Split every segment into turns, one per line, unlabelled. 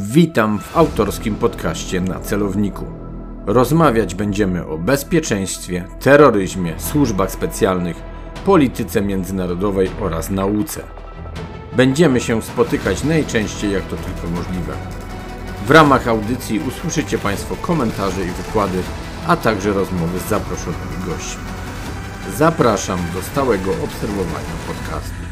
Witam w autorskim podcaście na celowniku. Rozmawiać będziemy o bezpieczeństwie, terroryzmie, służbach specjalnych, polityce międzynarodowej oraz nauce. Będziemy się spotykać najczęściej jak to tylko możliwe. W ramach audycji usłyszycie Państwo komentarze i wykłady, a także rozmowy z zaproszonymi gośćmi. Zapraszam do stałego obserwowania podcastu.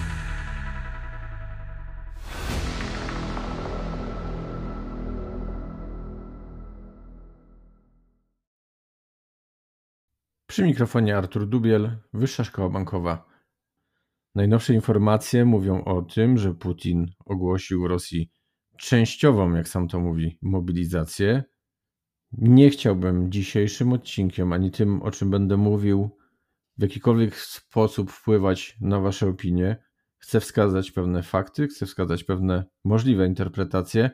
Przy mikrofonie Artur Dubiel, Wyższa Szkoła Bankowa. Najnowsze informacje mówią o tym, że Putin ogłosił Rosji częściową, jak sam to mówi, mobilizację. Nie chciałbym dzisiejszym odcinkiem, ani tym, o czym będę mówił, w jakikolwiek sposób wpływać na Wasze opinie. Chcę wskazać pewne fakty, chcę wskazać pewne możliwe interpretacje.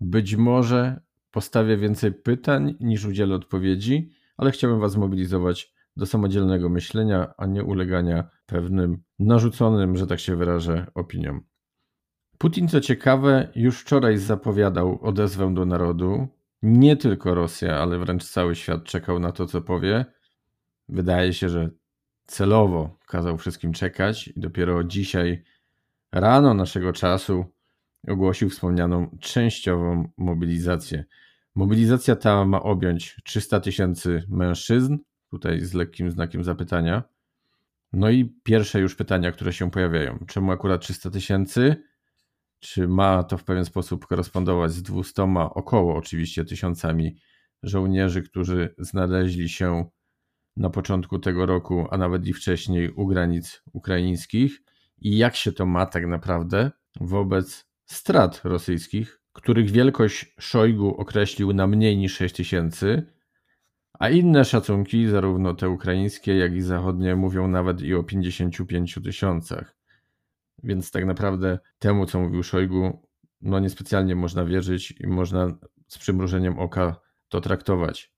Być może postawię więcej pytań niż udzielę odpowiedzi ale chciałbym Was zmobilizować do samodzielnego myślenia, a nie ulegania pewnym narzuconym, że tak się wyrażę, opiniom. Putin, co ciekawe, już wczoraj zapowiadał odezwę do narodu. Nie tylko Rosja, ale wręcz cały świat czekał na to, co powie. Wydaje się, że celowo kazał wszystkim czekać i dopiero dzisiaj, rano naszego czasu, ogłosił wspomnianą częściową mobilizację. Mobilizacja ta ma objąć 300 tysięcy mężczyzn, tutaj z lekkim znakiem zapytania. No i pierwsze już pytania, które się pojawiają. Czemu akurat 300 tysięcy? Czy ma to w pewien sposób korespondować z 200, około oczywiście tysiącami żołnierzy, którzy znaleźli się na początku tego roku, a nawet i wcześniej u granic ukraińskich? I jak się to ma tak naprawdę wobec strat rosyjskich których wielkość Szojgu określił na mniej niż 6 tysięcy, a inne szacunki, zarówno te ukraińskie, jak i zachodnie, mówią nawet i o 55 tysiącach. Więc tak naprawdę temu, co mówił Szojgu, no niespecjalnie można wierzyć i można z przymrużeniem oka to traktować.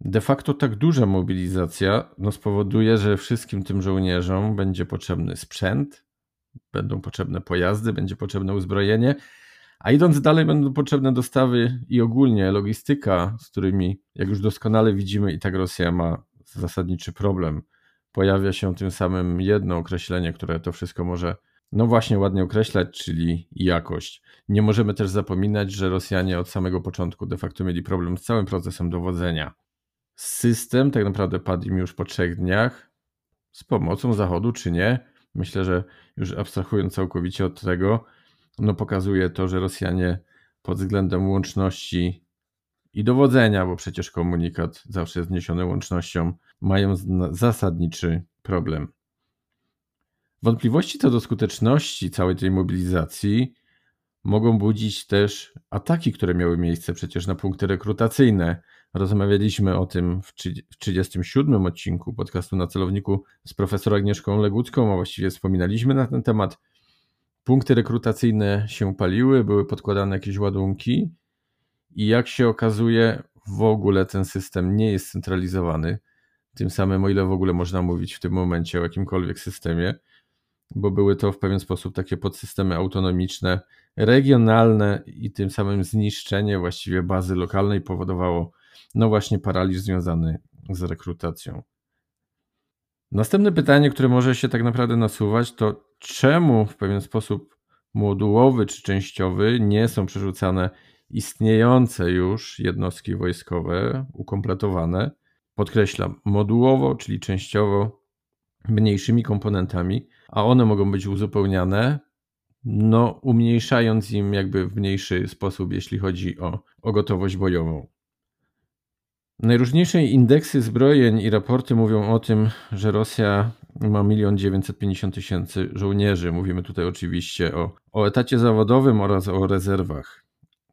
De facto tak duża mobilizacja no, spowoduje, że wszystkim tym żołnierzom będzie potrzebny sprzęt, będą potrzebne pojazdy, będzie potrzebne uzbrojenie, a idąc dalej, będą potrzebne dostawy i ogólnie logistyka, z którymi, jak już doskonale widzimy, i tak Rosja ma zasadniczy problem. Pojawia się tym samym jedno określenie, które to wszystko może, no właśnie, ładnie określać, czyli jakość. Nie możemy też zapominać, że Rosjanie od samego początku de facto mieli problem z całym procesem dowodzenia. System tak naprawdę padł im już po trzech dniach, z pomocą Zachodu czy nie. Myślę, że już abstrahując całkowicie od tego, no pokazuje to, że Rosjanie pod względem łączności i dowodzenia, bo przecież komunikat zawsze jest zniesiony łącznością, mają zasadniczy problem. Wątpliwości co do skuteczności całej tej mobilizacji mogą budzić też ataki, które miały miejsce przecież na punkty rekrutacyjne. Rozmawialiśmy o tym w 37 odcinku podcastu na celowniku z profesor Agnieszką Legucką, a właściwie wspominaliśmy na ten temat punkty rekrutacyjne się paliły, były podkładane jakieś ładunki i jak się okazuje, w ogóle ten system nie jest centralizowany. Tym samym, o ile w ogóle można mówić w tym momencie o jakimkolwiek systemie, bo były to w pewien sposób takie podsystemy autonomiczne, regionalne i tym samym zniszczenie właściwie bazy lokalnej powodowało no właśnie paraliż związany z rekrutacją. Następne pytanie, które może się tak naprawdę nasuwać, to czemu w pewien sposób modułowy czy częściowy nie są przerzucane istniejące już jednostki wojskowe, ukompletowane, podkreślam, modułowo, czyli częściowo mniejszymi komponentami, a one mogą być uzupełniane, no umniejszając im jakby w mniejszy sposób, jeśli chodzi o, o gotowość bojową. Najróżniejsze indeksy zbrojeń i raporty mówią o tym, że Rosja ma 1 950 tysięcy żołnierzy. Mówimy tutaj oczywiście o, o etacie zawodowym oraz o rezerwach.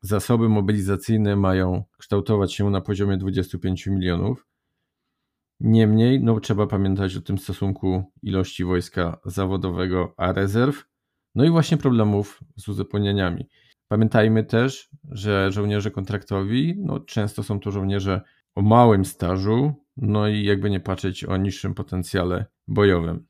Zasoby mobilizacyjne mają kształtować się na poziomie 25 milionów. Niemniej no, trzeba pamiętać o tym stosunku ilości wojska zawodowego a rezerw, no i właśnie problemów z uzupełnieniami. Pamiętajmy też, że żołnierze kontraktowi no, często są to żołnierze o małym stażu, no i jakby nie patrzeć o niższym potencjale bojowym.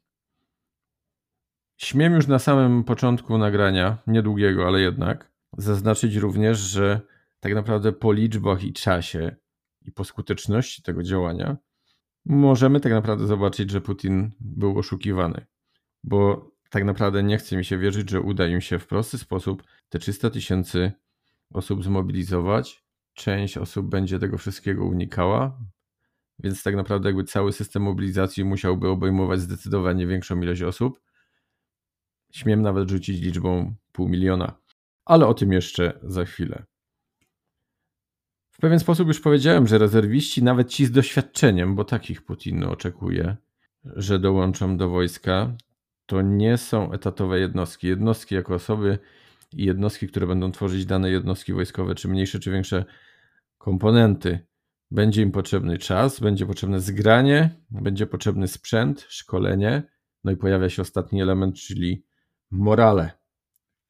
Śmiem już na samym początku nagrania, niedługiego, ale jednak, zaznaczyć również, że tak naprawdę po liczbach i czasie i po skuteczności tego działania możemy tak naprawdę zobaczyć, że Putin był oszukiwany. Bo tak naprawdę nie chce mi się wierzyć, że uda im się w prosty sposób te 300 tysięcy osób zmobilizować. Część osób będzie tego wszystkiego unikała, więc tak naprawdę jakby cały system mobilizacji musiałby obejmować zdecydowanie większą ilość osób. Śmiem nawet rzucić liczbą pół miliona, ale o tym jeszcze za chwilę. W pewien sposób już powiedziałem, że rezerwiści, nawet ci z doświadczeniem, bo takich Putin oczekuje, że dołączą do wojska, to nie są etatowe jednostki. Jednostki jako osoby i jednostki, które będą tworzyć dane jednostki wojskowe, czy mniejsze, czy większe komponenty, będzie im potrzebny czas, będzie potrzebne zgranie, będzie potrzebny sprzęt, szkolenie, no i pojawia się ostatni element, czyli morale.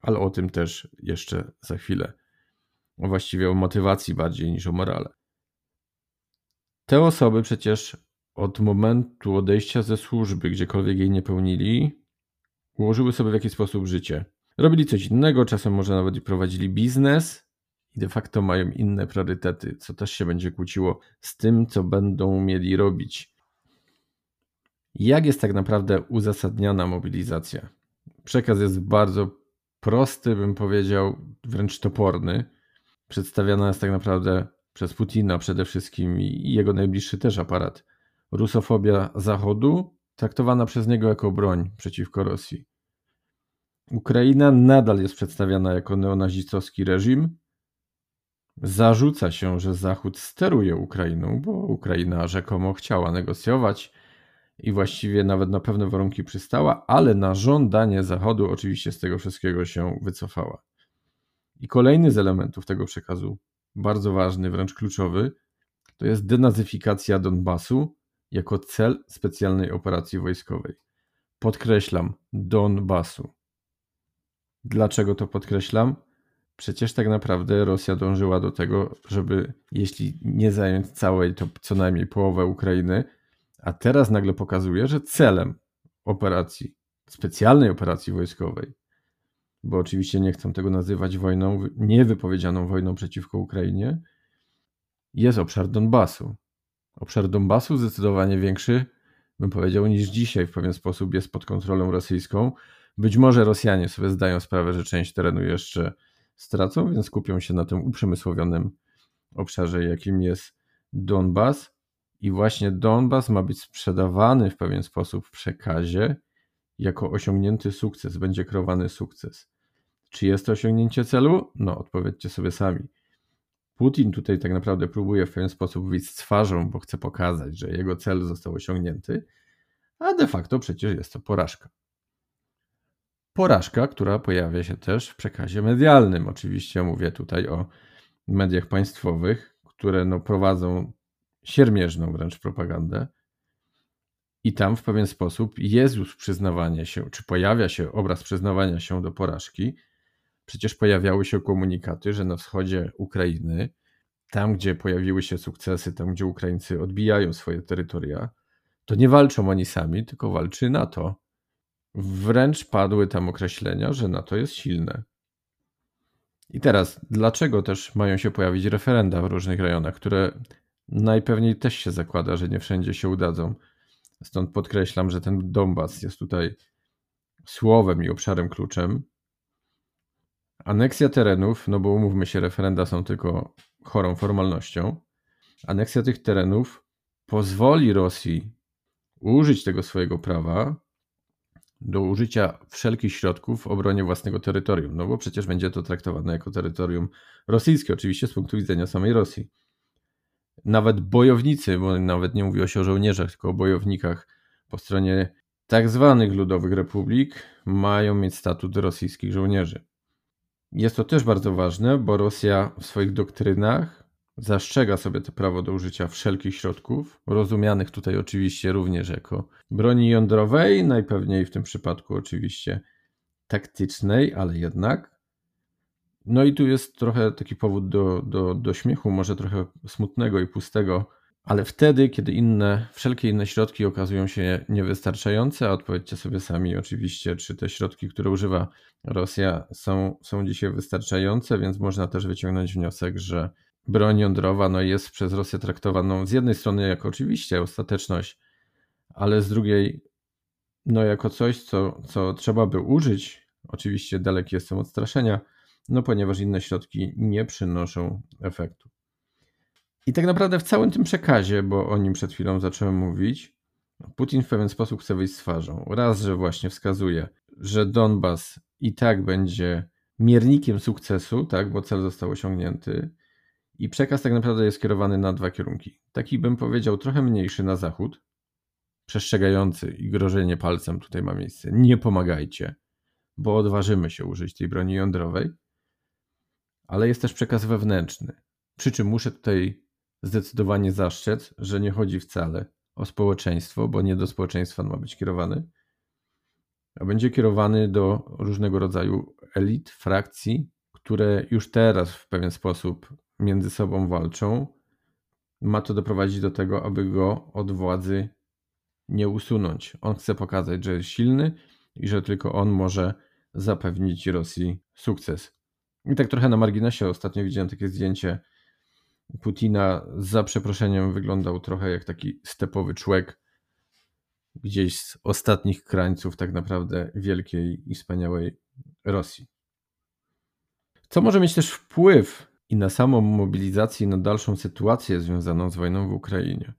Ale o tym też jeszcze za chwilę. Właściwie o motywacji bardziej niż o morale. Te osoby przecież od momentu odejścia ze służby, gdziekolwiek jej nie pełnili, ułożyły sobie w jakiś sposób życie. Robili coś innego, czasem może nawet prowadzili biznes i de facto mają inne priorytety, co też się będzie kłóciło z tym, co będą mieli robić. Jak jest tak naprawdę uzasadniana mobilizacja? Przekaz jest bardzo prosty, bym powiedział, wręcz toporny. Przedstawiana jest tak naprawdę przez Putina przede wszystkim i jego najbliższy też aparat. Rusofobia Zachodu traktowana przez niego jako broń przeciwko Rosji. Ukraina nadal jest przedstawiana jako neonazistowski reżim. Zarzuca się, że Zachód steruje Ukrainą, bo Ukraina rzekomo chciała negocjować i właściwie nawet na pewne warunki przystała, ale na żądanie Zachodu oczywiście z tego wszystkiego się wycofała. I kolejny z elementów tego przekazu, bardzo ważny, wręcz kluczowy, to jest denazyfikacja Donbasu jako cel specjalnej operacji wojskowej. Podkreślam, Donbasu. Dlaczego to podkreślam? Przecież tak naprawdę Rosja dążyła do tego, żeby jeśli nie zająć całej, to co najmniej połowę Ukrainy, a teraz nagle pokazuje, że celem operacji, specjalnej operacji wojskowej, bo oczywiście nie chcą tego nazywać wojną, niewypowiedzianą wojną przeciwko Ukrainie, jest obszar Donbasu. Obszar Donbasu zdecydowanie większy, bym powiedział, niż dzisiaj w pewien sposób jest pod kontrolą rosyjską. Być może Rosjanie sobie zdają sprawę, że część terenu jeszcze stracą, więc skupią się na tym uprzemysłowionym obszarze, jakim jest Donbas. I właśnie Donbas ma być sprzedawany w pewien sposób w przekazie jako osiągnięty sukces, będzie kreowany sukces. Czy jest to osiągnięcie celu? No, odpowiedzcie sobie sami. Putin tutaj tak naprawdę próbuje w pewien sposób wyjść z twarzą, bo chce pokazać, że jego cel został osiągnięty, a de facto przecież jest to porażka. Porażka, która pojawia się też w przekazie medialnym. Oczywiście mówię tutaj o mediach państwowych, które no prowadzą siermierzną wręcz propagandę. I tam w pewien sposób jest już przyznawanie się, czy pojawia się obraz przyznawania się do porażki. Przecież pojawiały się komunikaty, że na wschodzie Ukrainy, tam gdzie pojawiły się sukcesy, tam gdzie Ukraińcy odbijają swoje terytoria, to nie walczą oni sami, tylko walczy NATO. Wręcz padły tam określenia, że NATO jest silne. I teraz, dlaczego też mają się pojawić referenda w różnych rejonach, które najpewniej też się zakłada, że nie wszędzie się udadzą. Stąd podkreślam, że ten Donbas jest tutaj słowem i obszarem kluczem. Aneksja terenów, no bo umówmy się, referenda są tylko chorą formalnością. Aneksja tych terenów pozwoli Rosji użyć tego swojego prawa do użycia wszelkich środków w obronie własnego terytorium, no bo przecież będzie to traktowane jako terytorium rosyjskie, oczywiście z punktu widzenia samej Rosji nawet bojownicy, bo nawet nie mówiło się o żołnierzach, tylko o bojownikach po stronie tak zwanych ludowych republik, mają mieć statut rosyjskich żołnierzy. Jest to też bardzo ważne, bo Rosja w swoich doktrynach zastrzega sobie to prawo do użycia wszelkich środków, rozumianych tutaj oczywiście również jako broni jądrowej, najpewniej w tym przypadku oczywiście taktycznej, ale jednak no i tu jest trochę taki powód do, do, do śmiechu, może trochę smutnego i pustego. ale wtedy, kiedy inne, wszelkie inne środki okazują się niewystarczające, odpowiedzcie sobie sami oczywiście, czy te środki, które używa Rosja są, są dzisiaj wystarczające, więc można też wyciągnąć wniosek, że broń jądrowa no, jest przez Rosję traktowaną z jednej strony jako oczywiście ostateczność, ale z drugiej no, jako coś, co, co trzeba by użyć. Oczywiście daleki jestem od straszenia, no ponieważ inne środki nie przynoszą efektu. I tak naprawdę w całym tym przekazie, bo o nim przed chwilą zacząłem mówić, Putin w pewien sposób chce wyjść z twarzą. Raz, że właśnie wskazuje, że Donbas i tak będzie miernikiem sukcesu, tak, bo cel został osiągnięty. I przekaz tak naprawdę jest skierowany na dwa kierunki. Taki bym powiedział trochę mniejszy na zachód, przestrzegający i grożenie palcem tutaj ma miejsce. Nie pomagajcie, bo odważymy się użyć tej broni jądrowej. Ale jest też przekaz wewnętrzny. Przy czym muszę tutaj zdecydowanie zaszczec, że nie chodzi wcale o społeczeństwo, bo nie do społeczeństwa ma być kierowany, a będzie kierowany do różnego rodzaju elit, frakcji, które już teraz w pewien sposób między sobą walczą. Ma to doprowadzić do tego, aby go od władzy nie usunąć. On chce pokazać, że jest silny i że tylko on może zapewnić Rosji sukces. I tak trochę na marginesie ostatnio widziałem takie zdjęcie Putina za przeproszeniem wyglądał trochę jak taki stepowy człowiek gdzieś z ostatnich krańców tak naprawdę wielkiej i wspaniałej Rosji. Co może mieć też wpływ i na samą mobilizację, i na dalszą sytuację związaną z wojną w Ukrainie.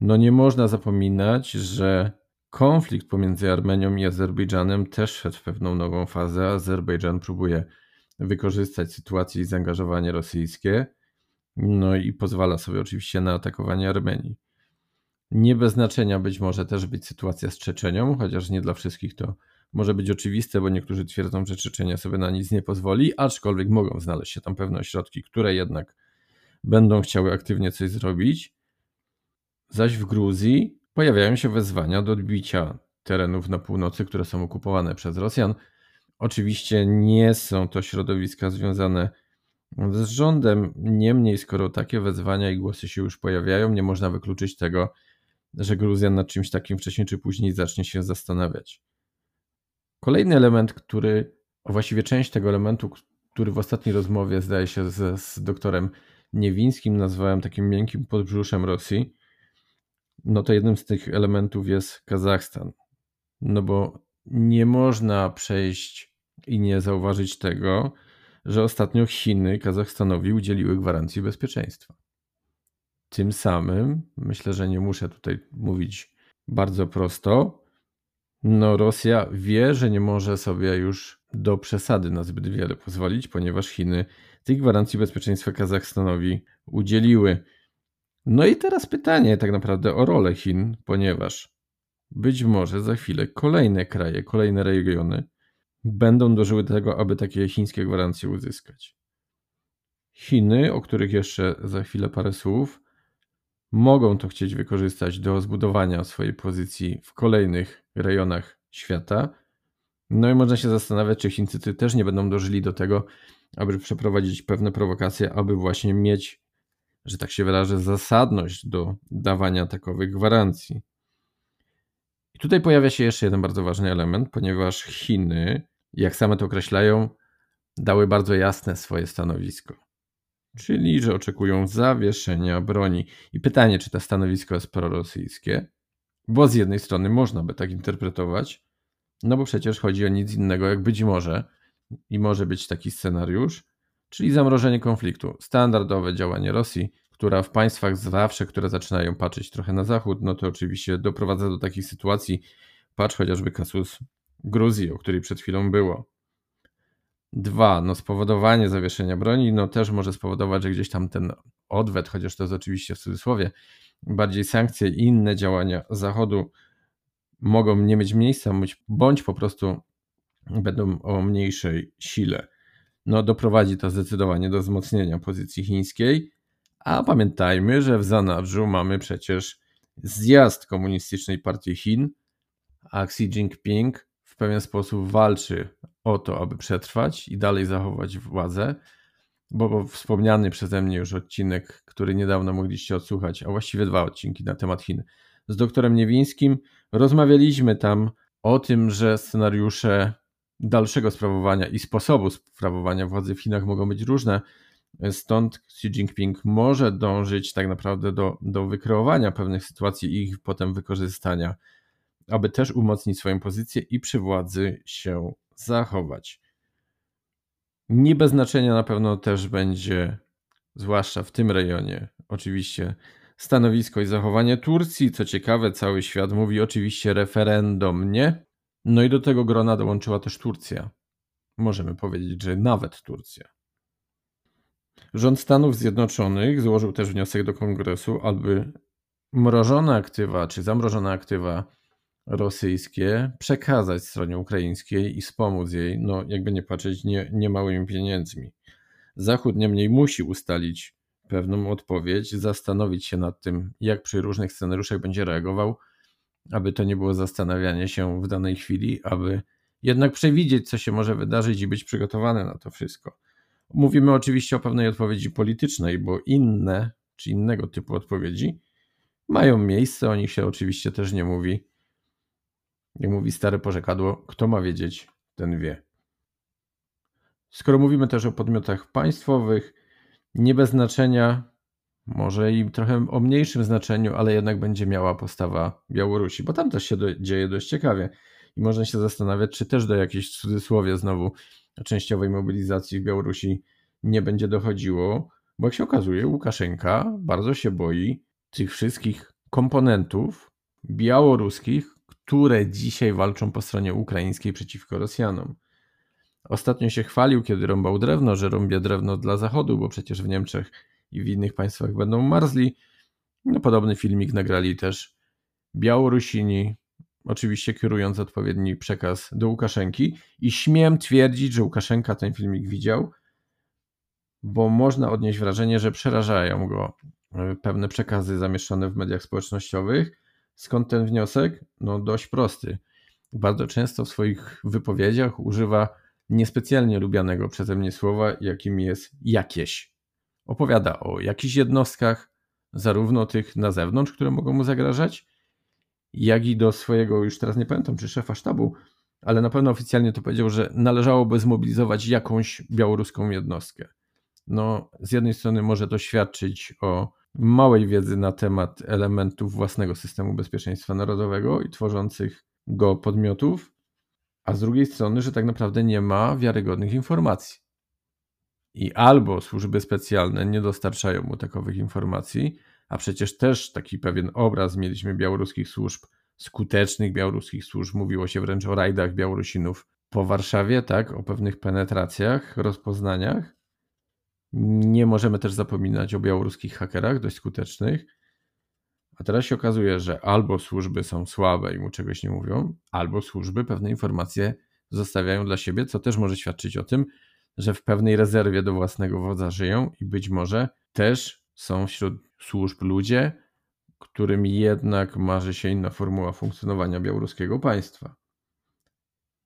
No nie można zapominać, że konflikt pomiędzy Armenią i Azerbejdżanem też wszedł w pewną nową fazę. Azerbejdżan próbuje wykorzystać sytuację i zaangażowanie rosyjskie no i pozwala sobie oczywiście na atakowanie Armenii. Nie bez znaczenia być może też być sytuacja z Czeczenią, chociaż nie dla wszystkich to może być oczywiste, bo niektórzy twierdzą, że Czeczenia sobie na nic nie pozwoli, aczkolwiek mogą znaleźć się tam pewne ośrodki, które jednak będą chciały aktywnie coś zrobić. Zaś w Gruzji pojawiają się wezwania do odbicia terenów na północy, które są okupowane przez Rosjan. Oczywiście nie są to środowiska związane z rządem. Niemniej, skoro takie wezwania i głosy się już pojawiają, nie można wykluczyć tego, że Gruzja nad czymś takim wcześniej czy później zacznie się zastanawiać. Kolejny element, który, a właściwie część tego elementu, który w ostatniej rozmowie, zdaje się, z, z doktorem Niewińskim nazwałem takim miękkim podbrzuszem Rosji, no to jednym z tych elementów jest Kazachstan. No bo nie można przejść i nie zauważyć tego, że ostatnio Chiny Kazachstanowi udzieliły gwarancji bezpieczeństwa. Tym samym, myślę, że nie muszę tutaj mówić bardzo prosto, no Rosja wie, że nie może sobie już do przesady na zbyt wiele pozwolić, ponieważ Chiny tej gwarancji bezpieczeństwa Kazachstanowi udzieliły. No i teraz pytanie tak naprawdę o rolę Chin, ponieważ być może za chwilę kolejne kraje, kolejne regiony będą dążyły do tego, aby takie chińskie gwarancje uzyskać. Chiny, o których jeszcze za chwilę parę słów, mogą to chcieć wykorzystać do zbudowania swojej pozycji w kolejnych rejonach świata. No i można się zastanawiać, czy Chińczycy też nie będą dożyli do tego, aby przeprowadzić pewne prowokacje, aby właśnie mieć, że tak się wyrażę, zasadność do dawania takowych gwarancji. I tutaj pojawia się jeszcze jeden bardzo ważny element, ponieważ Chiny jak same to określają, dały bardzo jasne swoje stanowisko. Czyli, że oczekują zawieszenia broni. I pytanie, czy to stanowisko jest prorosyjskie? Bo z jednej strony można by tak interpretować, no bo przecież chodzi o nic innego, jak być może, i może być taki scenariusz, czyli zamrożenie konfliktu. Standardowe działanie Rosji, która w państwach zawsze, które zaczynają patrzeć trochę na zachód, no to oczywiście doprowadza do takich sytuacji. Patrz chociażby kasus Gruzji, o której przed chwilą było. Dwa, no spowodowanie zawieszenia broni, no też może spowodować, że gdzieś tam ten odwet, chociaż to jest oczywiście w cudzysłowie, bardziej sankcje i inne działania Zachodu mogą nie mieć miejsca, bądź po prostu będą o mniejszej sile. No doprowadzi to zdecydowanie do wzmocnienia pozycji chińskiej, a pamiętajmy, że w zanadrzu mamy przecież zjazd komunistycznej partii Chin, a Xi Jinping w pewien sposób walczy o to, aby przetrwać i dalej zachować władzę. Bo wspomniany przeze mnie już odcinek, który niedawno mogliście odsłuchać, a właściwie dwa odcinki na temat Chin, z doktorem Niewińskim. Rozmawialiśmy tam o tym, że scenariusze dalszego sprawowania i sposobu sprawowania władzy w Chinach mogą być różne. Stąd Xi Jinping może dążyć tak naprawdę do, do wykreowania pewnych sytuacji i ich potem wykorzystania, aby też umocnić swoją pozycję i przy władzy się zachować. Nie bez znaczenia na pewno też będzie, zwłaszcza w tym rejonie, oczywiście stanowisko i zachowanie Turcji. Co ciekawe, cały świat mówi oczywiście referendum nie. No i do tego grona dołączyła też Turcja. Możemy powiedzieć, że nawet Turcja. Rząd Stanów Zjednoczonych złożył też wniosek do kongresu, aby mrożone aktywa czy zamrożone aktywa rosyjskie przekazać stronie ukraińskiej i wspomóc jej, no jakby nie patrzeć, nie, małymi pieniędzmi. Zachód niemniej musi ustalić pewną odpowiedź, zastanowić się nad tym, jak przy różnych scenariuszach będzie reagował, aby to nie było zastanawianie się w danej chwili, aby jednak przewidzieć, co się może wydarzyć i być przygotowany na to wszystko. Mówimy oczywiście o pewnej odpowiedzi politycznej, bo inne czy innego typu odpowiedzi mają miejsce, o nich się oczywiście też nie mówi. Jak mówi stare porzekadło, kto ma wiedzieć, ten wie. Skoro mówimy też o podmiotach państwowych, nie bez znaczenia, może i trochę o mniejszym znaczeniu, ale jednak będzie miała postawa Białorusi, bo tam też się do, dzieje dość ciekawie i można się zastanawiać, czy też do jakiejś w cudzysłowie znowu częściowej mobilizacji w Białorusi nie będzie dochodziło, bo jak się okazuje, Łukaszenka bardzo się boi tych wszystkich komponentów białoruskich, które dzisiaj walczą po stronie ukraińskiej przeciwko Rosjanom. Ostatnio się chwalił, kiedy rąbał drewno, że rąbie drewno dla Zachodu, bo przecież w Niemczech i w innych państwach będą marzli. No, podobny filmik nagrali też Białorusini, oczywiście kierując odpowiedni przekaz do Łukaszenki. I śmiem twierdzić, że Łukaszenka ten filmik widział, bo można odnieść wrażenie, że przerażają go e, pewne przekazy zamieszczone w mediach społecznościowych. Skąd ten wniosek? No, dość prosty. Bardzo często w swoich wypowiedziach używa niespecjalnie lubianego przeze mnie słowa, jakim jest jakieś. Opowiada o jakichś jednostkach, zarówno tych na zewnątrz, które mogą mu zagrażać, jak i do swojego, już teraz nie pamiętam, czy szefa sztabu, ale na pewno oficjalnie to powiedział, że należałoby zmobilizować jakąś białoruską jednostkę. No, z jednej strony może to świadczyć o małej wiedzy na temat elementów własnego systemu bezpieczeństwa narodowego i tworzących go podmiotów, a z drugiej strony, że tak naprawdę nie ma wiarygodnych informacji. I albo służby specjalne nie dostarczają mu takowych informacji, a przecież też taki pewien obraz mieliśmy białoruskich służb, skutecznych białoruskich służb, mówiło się wręcz o rajdach Białorusinów po Warszawie, tak, o pewnych penetracjach, rozpoznaniach. Nie możemy też zapominać o białoruskich hakerach, dość skutecznych. A teraz się okazuje, że albo służby są słabe i mu czegoś nie mówią, albo służby pewne informacje zostawiają dla siebie, co też może świadczyć o tym, że w pewnej rezerwie do własnego wodza żyją i być może też są wśród służb ludzie, którym jednak marzy się inna formuła funkcjonowania białoruskiego państwa.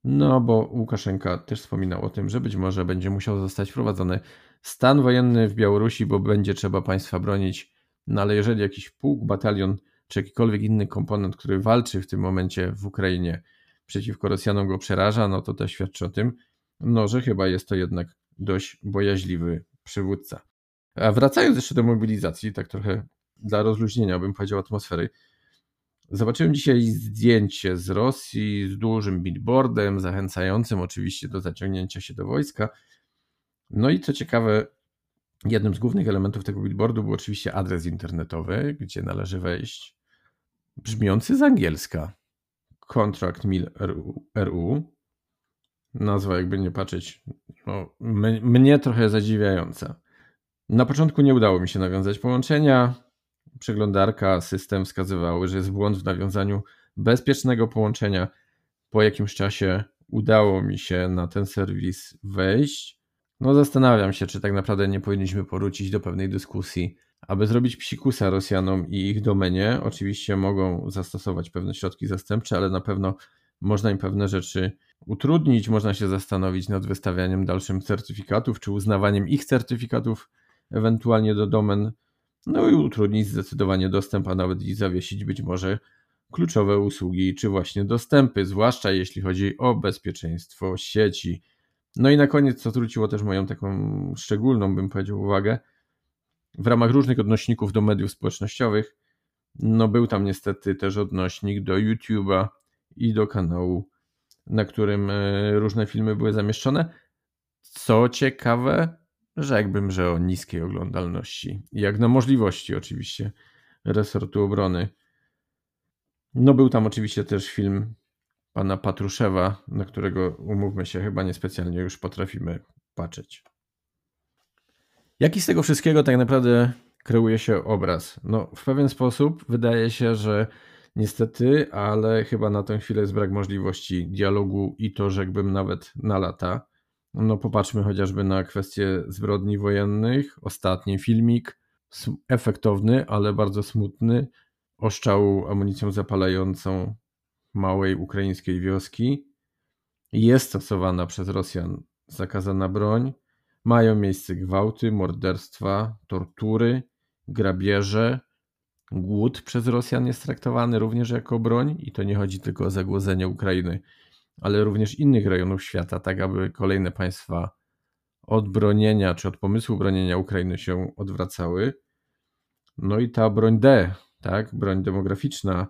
No, bo Łukaszenka też wspominał o tym, że być może będzie musiał zostać wprowadzony stan wojenny w Białorusi, bo będzie trzeba państwa bronić. No ale jeżeli jakiś pułk, batalion czy jakikolwiek inny komponent, który walczy w tym momencie w Ukrainie przeciwko Rosjanom go przeraża, no to to świadczy o tym, no, że chyba jest to jednak dość bojaźliwy przywódca. A wracając jeszcze do mobilizacji, tak trochę dla rozluźnienia, bym powiedział, atmosfery. Zobaczyłem dzisiaj zdjęcie z Rosji z dużym billboardem, zachęcającym oczywiście do zaciągnięcia się do wojska. No i co ciekawe, jednym z głównych elementów tego billboardu był oczywiście adres internetowy, gdzie należy wejść, brzmiący z angielska. Contract Mill RU. Nazwa, jakby nie patrzeć, no, mnie trochę zadziwiająca. Na początku nie udało mi się nawiązać połączenia. Przeglądarka, system wskazywały, że jest błąd w nawiązaniu bezpiecznego połączenia. Po jakimś czasie udało mi się na ten serwis wejść. No zastanawiam się, czy tak naprawdę nie powinniśmy powrócić do pewnej dyskusji, aby zrobić psikusa Rosjanom i ich domenie. Oczywiście mogą zastosować pewne środki zastępcze, ale na pewno można im pewne rzeczy utrudnić. Można się zastanowić nad wystawianiem dalszym certyfikatów, czy uznawaniem ich certyfikatów ewentualnie do domen. No i utrudnić zdecydowanie dostęp, a nawet i zawiesić być może kluczowe usługi, czy właśnie dostępy, zwłaszcza jeśli chodzi o bezpieczeństwo sieci. No i na koniec, co zwróciło też moją taką szczególną, bym powiedział, uwagę, w ramach różnych odnośników do mediów społecznościowych, no był tam niestety też odnośnik do YouTube'a i do kanału, na którym e, różne filmy były zamieszczone. Co ciekawe, rzekłbym, że o niskiej oglądalności, jak na możliwości oczywiście resortu obrony. No był tam oczywiście też film pana Patruszewa, na którego umówmy się, chyba niespecjalnie już potrafimy patrzeć. Jaki z tego wszystkiego tak naprawdę kreuje się obraz? No, w pewien sposób wydaje się, że niestety, ale chyba na tę chwilę jest brak możliwości dialogu i to rzekłbym nawet na lata. No, popatrzmy chociażby na kwestie zbrodni wojennych. Ostatni filmik, efektowny, ale bardzo smutny, oszczału amunicją zapalającą małej ukraińskiej wioski. Jest stosowana przez Rosjan zakazana broń. Mają miejsce gwałty, morderstwa, tortury, grabieże. Głód przez Rosjan jest traktowany również jako broń i to nie chodzi tylko o zagłodzenie Ukrainy, ale również innych rejonów świata, tak aby kolejne państwa od bronienia czy od pomysłu bronienia Ukrainy się odwracały. No i ta broń D, tak, broń demograficzna,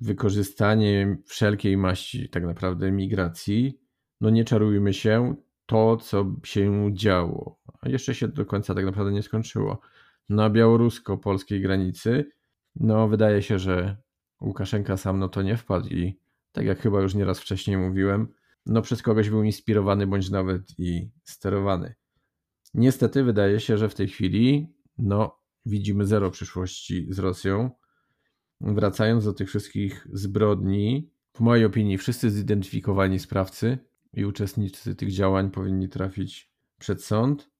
wykorzystanie wszelkiej maści tak naprawdę migracji, no nie czarujmy się, to co się działo, a jeszcze się do końca tak naprawdę nie skończyło, na białorusko-polskiej granicy, no wydaje się, że Łukaszenka sam no to nie wpadł i tak jak chyba już nieraz wcześniej mówiłem, no przez kogoś był inspirowany bądź nawet i sterowany. Niestety wydaje się, że w tej chwili no widzimy zero przyszłości z Rosją wracając do tych wszystkich zbrodni, w mojej opinii wszyscy zidentyfikowani sprawcy i uczestnicy tych działań powinni trafić przed sąd,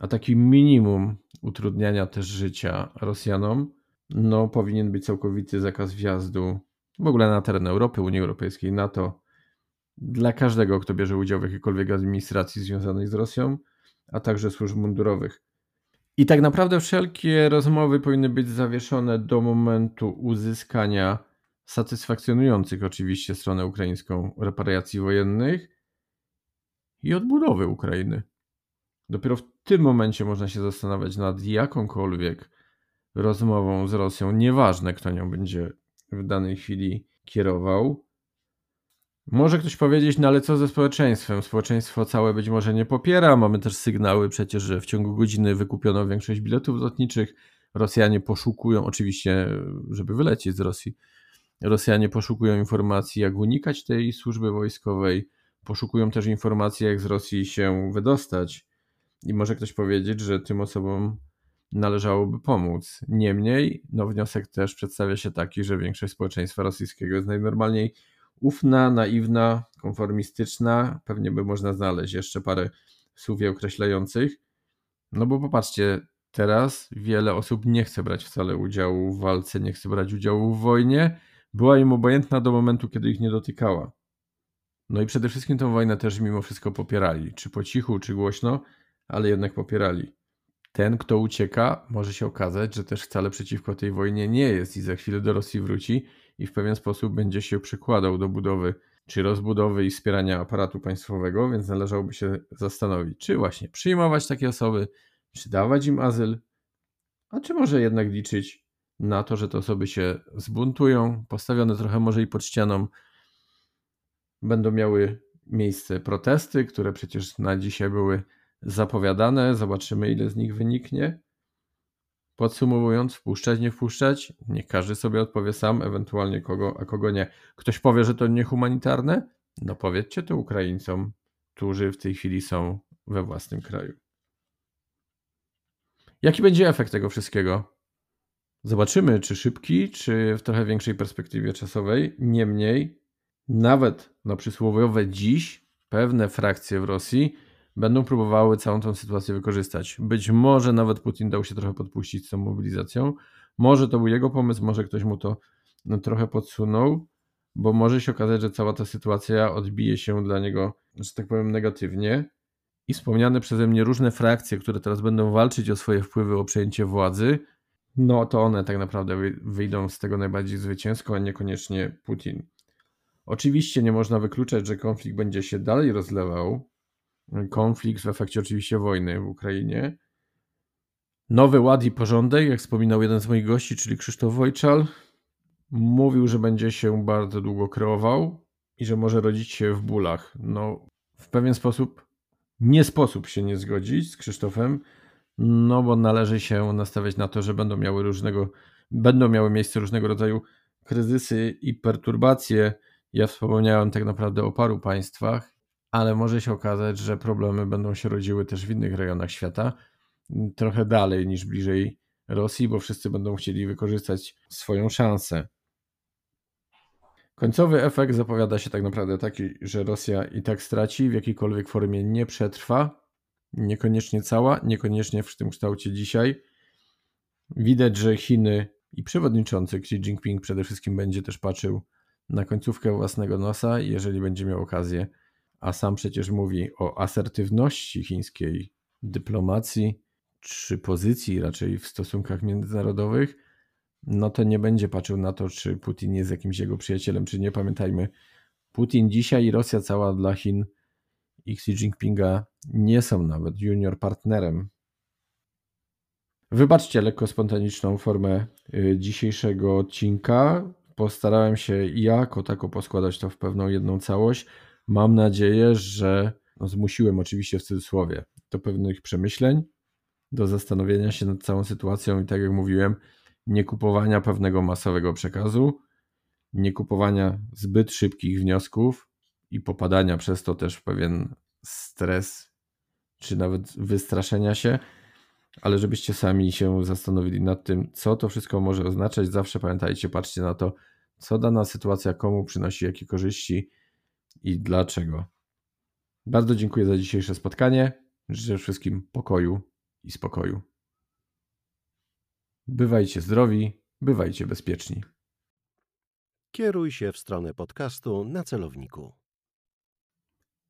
a taki minimum utrudniania też życia Rosjanom, no powinien być całkowity zakaz wjazdu w ogóle na teren Europy, Unii Europejskiej, NATO dla każdego, kto bierze udział w jakiejkolwiek administracji związanej z Rosją, a także służb mundurowych. I tak naprawdę wszelkie rozmowy powinny być zawieszone do momentu uzyskania satysfakcjonujących oczywiście stronę ukraińską reparacji wojennych i odbudowy Ukrainy. Dopiero w tym momencie można się zastanawiać nad jakąkolwiek rozmową z Rosją, nieważne kto nią będzie w danej chwili kierował, może ktoś powiedzieć, no ale co ze społeczeństwem? Społeczeństwo całe być może nie popiera. Mamy też sygnały przecież, że w ciągu godziny wykupiono większość biletów lotniczych. Rosjanie poszukują, oczywiście, żeby wylecieć z Rosji, Rosjanie poszukują informacji, jak unikać tej służby wojskowej. Poszukują też informacji, jak z Rosji się wydostać. I może ktoś powiedzieć, że tym osobom należałoby pomóc. Niemniej, no wniosek też przedstawia się taki, że większość społeczeństwa rosyjskiego jest najnormalniej ufna, naiwna, konformistyczna. Pewnie by można znaleźć jeszcze parę słów określających. No bo popatrzcie, teraz wiele osób nie chce brać wcale udziału w walce, nie chce brać udziału w wojnie. Była im obojętna do momentu, kiedy ich nie dotykała. No i przede wszystkim tę wojnę też mimo wszystko popierali. Czy po cichu, czy głośno, ale jednak popierali. Ten, kto ucieka, może się okazać, że też wcale przeciwko tej wojnie nie jest i za chwilę do Rosji wróci i w pewien sposób będzie się przykładał do budowy czy rozbudowy i wspierania aparatu państwowego, więc należałoby się zastanowić, czy właśnie przyjmować takie osoby, czy dawać im azyl, a czy może jednak liczyć na to, że te osoby się zbuntują, postawione trochę może i pod ścianą, będą miały miejsce protesty, które przecież na dzisiaj były zapowiadane. Zobaczymy, ile z nich wyniknie. Podsumowując, wpuszczać, nie wpuszczać, niech każdy sobie odpowie sam, ewentualnie kogo, a kogo nie. Ktoś powie, że to niehumanitarne? No powiedzcie to Ukraińcom, którzy w tej chwili są we własnym kraju. Jaki będzie efekt tego wszystkiego? Zobaczymy, czy szybki, czy w trochę większej perspektywie czasowej. Niemniej, nawet na przysłowiowe dziś, pewne frakcje w Rosji będą próbowały całą tą sytuację wykorzystać. Być może nawet Putin dał się trochę podpuścić z tą mobilizacją. Może to był jego pomysł, może ktoś mu to no, trochę podsunął, bo może się okazać, że cała ta sytuacja odbije się dla niego, że tak powiem, negatywnie. I wspomniane przeze mnie różne frakcje, które teraz będą walczyć o swoje wpływy, o przejęcie władzy, no to one tak naprawdę wyjdą z tego najbardziej zwycięsko, a niekoniecznie Putin. Oczywiście nie można wykluczać, że konflikt będzie się dalej rozlewał. Konflikt w efekcie oczywiście wojny w Ukrainie. Nowy ład i porządek, jak wspominał jeden z moich gości, czyli Krzysztof Wojczal, mówił, że będzie się bardzo długo kreował i że może rodzić się w bólach. No, w pewien sposób nie sposób się nie zgodzić z Krzysztofem, no bo należy się nastawiać na to, że będą miały różnego, będą miały miejsce różnego rodzaju kryzysy i perturbacje. Ja wspomniałem tak naprawdę o paru państwach, ale może się okazać, że problemy będą się rodziły też w innych rejonach świata, trochę dalej niż bliżej Rosji, bo wszyscy będą chcieli wykorzystać swoją szansę. Końcowy efekt zapowiada się tak naprawdę taki, że Rosja i tak straci, w jakiejkolwiek formie nie przetrwa, niekoniecznie cała, niekoniecznie w tym kształcie dzisiaj. Widać, że Chiny i przewodniczący Xi Jinping przede wszystkim będzie też patrzył na końcówkę własnego nosa, jeżeli będzie miał okazję, a sam przecież mówi o asertywności chińskiej dyplomacji czy pozycji raczej w stosunkach międzynarodowych, no to nie będzie patrzył na to, czy Putin jest jakimś jego przyjacielem, czy nie. Pamiętajmy, Putin dzisiaj i Rosja cała dla Chin i Xi Jinpinga nie są nawet junior partnerem. Wybaczcie lekko spontaniczną formę y, dzisiejszego odcinka. Postarałem się jako tako poskładać to w pewną jedną całość. Mam nadzieję, że no, zmusiłem oczywiście w cudzysłowie do pewnych przemyśleń, do zastanowienia się nad całą sytuacją i tak jak mówiłem, nie kupowania pewnego masowego przekazu, nie kupowania zbyt szybkich wniosków i popadania przez to też w pewien stres, czy nawet wystraszenia się, ale żebyście sami się zastanowili nad tym, co to wszystko może oznaczać. Zawsze pamiętajcie, patrzcie na to, co dana sytuacja komu przynosi jakie korzyści i dlaczego. Bardzo dziękuję za dzisiejsze spotkanie. Życzę wszystkim pokoju i spokoju. Bywajcie zdrowi, bywajcie bezpieczni.
Kieruj się w stronę podcastu na celowniku.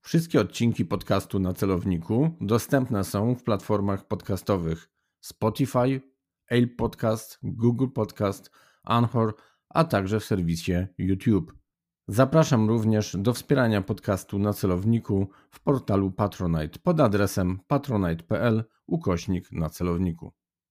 Wszystkie odcinki podcastu na celowniku dostępne są w platformach podcastowych Spotify, Apple Podcast, Google Podcast, Anchor, a także w serwisie YouTube. Zapraszam również do wspierania podcastu na celowniku w portalu Patronite pod adresem patronite.pl ukośnik na celowniku.